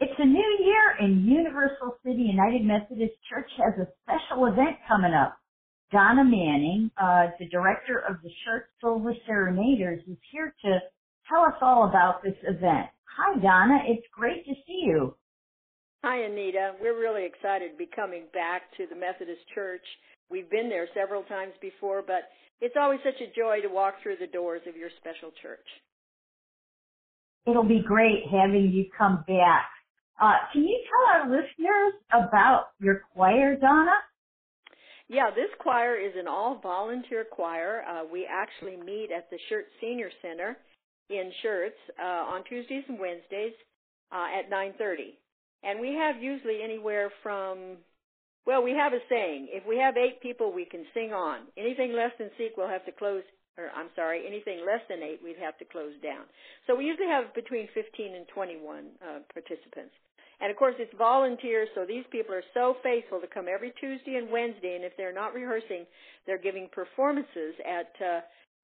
It's a new year and Universal City United Methodist Schertz has a special event coming up. Donna Manning, uh, the director of the Church Silver Serenaders, is here to tell us all about this event. Hi, Donna. It's great to see you. Hi, Anita. We're really excited to be coming back to the Methodist Church. We've been there several times before, but it's always such a joy to walk through the doors of your special church. It'll be great having you come back. Uh, can you tell our listeners about your choir, Donna? Yeah, this choir is an all volunteer choir. Uh, we actually meet at the Schertz Senior Center in Schertz uh, on Tuesdays and Wednesdays uh, at 9:30, and we have usually anywhere from well, we have a saying: if we have eight people, we can sing on. Anything less than six, we'll have to close. Or I'm sorry, anything less than eight, we'd have to close down. So we usually have between 15 and 21 uh, participants. And of course, it's volunteers, so these people are so faithful to come every Tuesday and Wednesday. And if they're not rehearsing, they're giving performances at uh,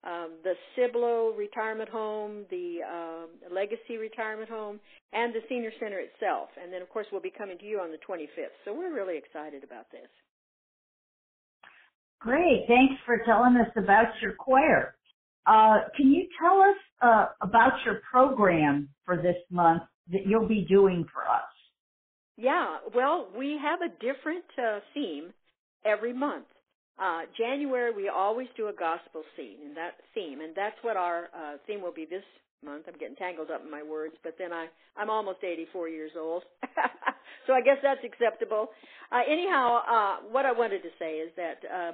um, the Cibolo Retirement Home, the uh, Legacy Retirement Home, and the Senior Center itself. And then, of course, we'll be coming to you on the 25th. So we're really excited about this. Great. Thanks for telling us about your choir. Uh, can you tell us uh, about your program for this month that you'll be doing for us? Yeah, well, we have a different uh, theme every month. Uh, January we always do a gospel scene and that theme, and that's what our uh, theme will be this month. I'm getting tangled up in my words, but then I I'm almost 84 years old, so I guess that's acceptable. Uh, anyhow, uh, what I wanted to say is that uh,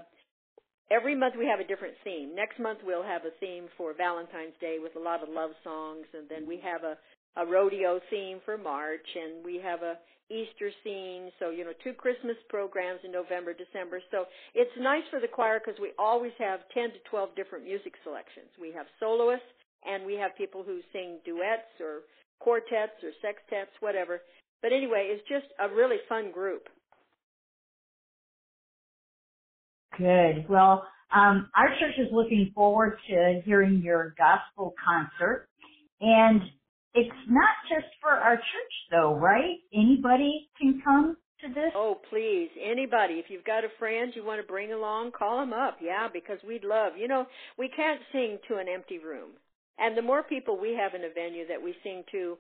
every month we have a different theme. Next month we'll have a theme for Valentine's Day with a lot of love songs, and then we have a a rodeo theme for March, and we have a Easter scene. So, you know, two Christmas programs in November, December. So it's nice for the choir because we always have 10 to 12 different music selections. We have soloists and we have people who sing duets or quartets or sextets, whatever. But anyway, it's just a really fun group. Good. Well, um, our church is looking forward to hearing your gospel concert. And it's not just for our church though, right? Anybody can come to this? Oh, please. Anybody. If you've got a friend you want to bring along, call them up. Yeah, because we'd love. You know, we can't sing to an empty room. And the more people we have in a venue that we sing to,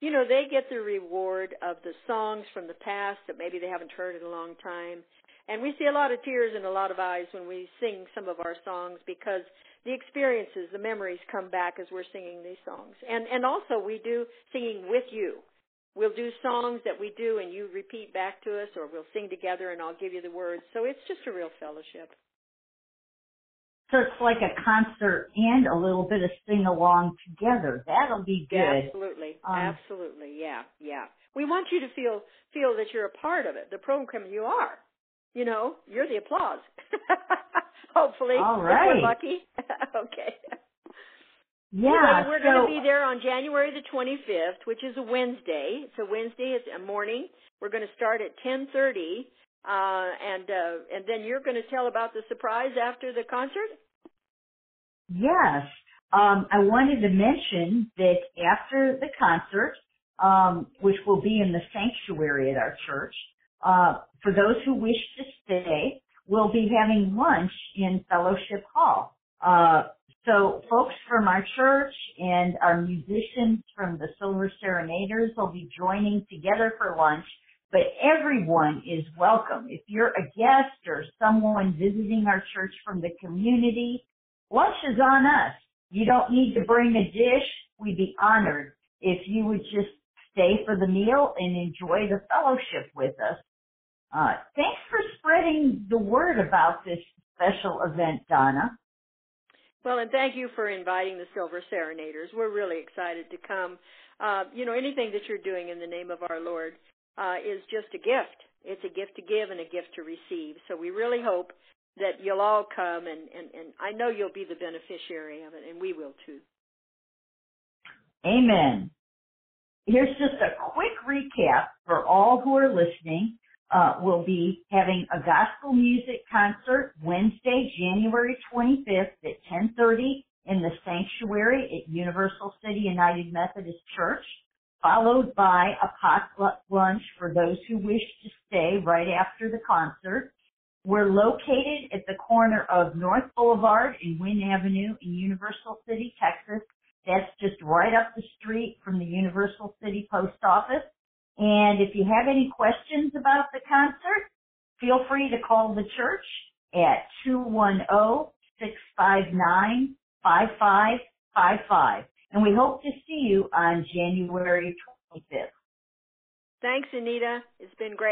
you know, they get the reward of the songs from the past that maybe they haven't heard in a long time. And we see a lot of tears and a lot of eyes when we sing some of our songs because the experiences, the memories come back as we're singing these songs. And and also we do singing with you. We'll do songs that we do and you repeat back to us or we'll sing together and I'll give you the words. So it's just a real fellowship. So it's like a concert and a little bit of sing along together. That'll be good. Yeah, absolutely. Um, absolutely. Yeah, yeah. We want you to feel feel that you're a part of it. The program you are. You know, you're the applause. Hopefully, All right. if we're lucky. okay. Yeah, we're so, going to be there on January the 25th, which is a Wednesday. It's a Wednesday. It's a morning. We're going to start at 10:30, uh, and uh, and then you're going to tell about the surprise after the concert. Yes, um, I wanted to mention that after the concert, um, which will be in the sanctuary at our church, uh, for those who wish to stay, we'll be having lunch in Fellowship Hall. Uh, so folks from our church and our musicians from the Silver Serenaders will be joining together for lunch, but everyone is welcome. If you're a guest or someone visiting our church from the community, lunch is on us. You don't need to bring a dish. We'd be honored if you would just stay for the meal and enjoy the fellowship with us. Uh, thanks for spreading the word about this special event, Donna. Well, and thank you for inviting the Silver Serenaders. We're really excited to come. Uh, you know, anything that you're doing in the name of our Lord uh, is just a gift. It's a gift to give and a gift to receive. So we really hope that you'll all come, and, and, and I know you'll be the beneficiary of it, and we will too. Amen. Here's just a quick recap for all who are listening uh, will be having a gospel music concert Wednesday, January 25th at 10:30 in the sanctuary at Universal City United Methodist Church. followed by a potluck lunch for those who wish to stay right after the concert. We're located at the corner of North Boulevard and Wynn Avenue in Universal City, Texas. That's just right up the street from the Universal City Post Office. And if you have any questions about the concert, feel free to call the church at oh, 210-659-5555. And we hope to see you on January 25th. Thanks, Anita. It's been great.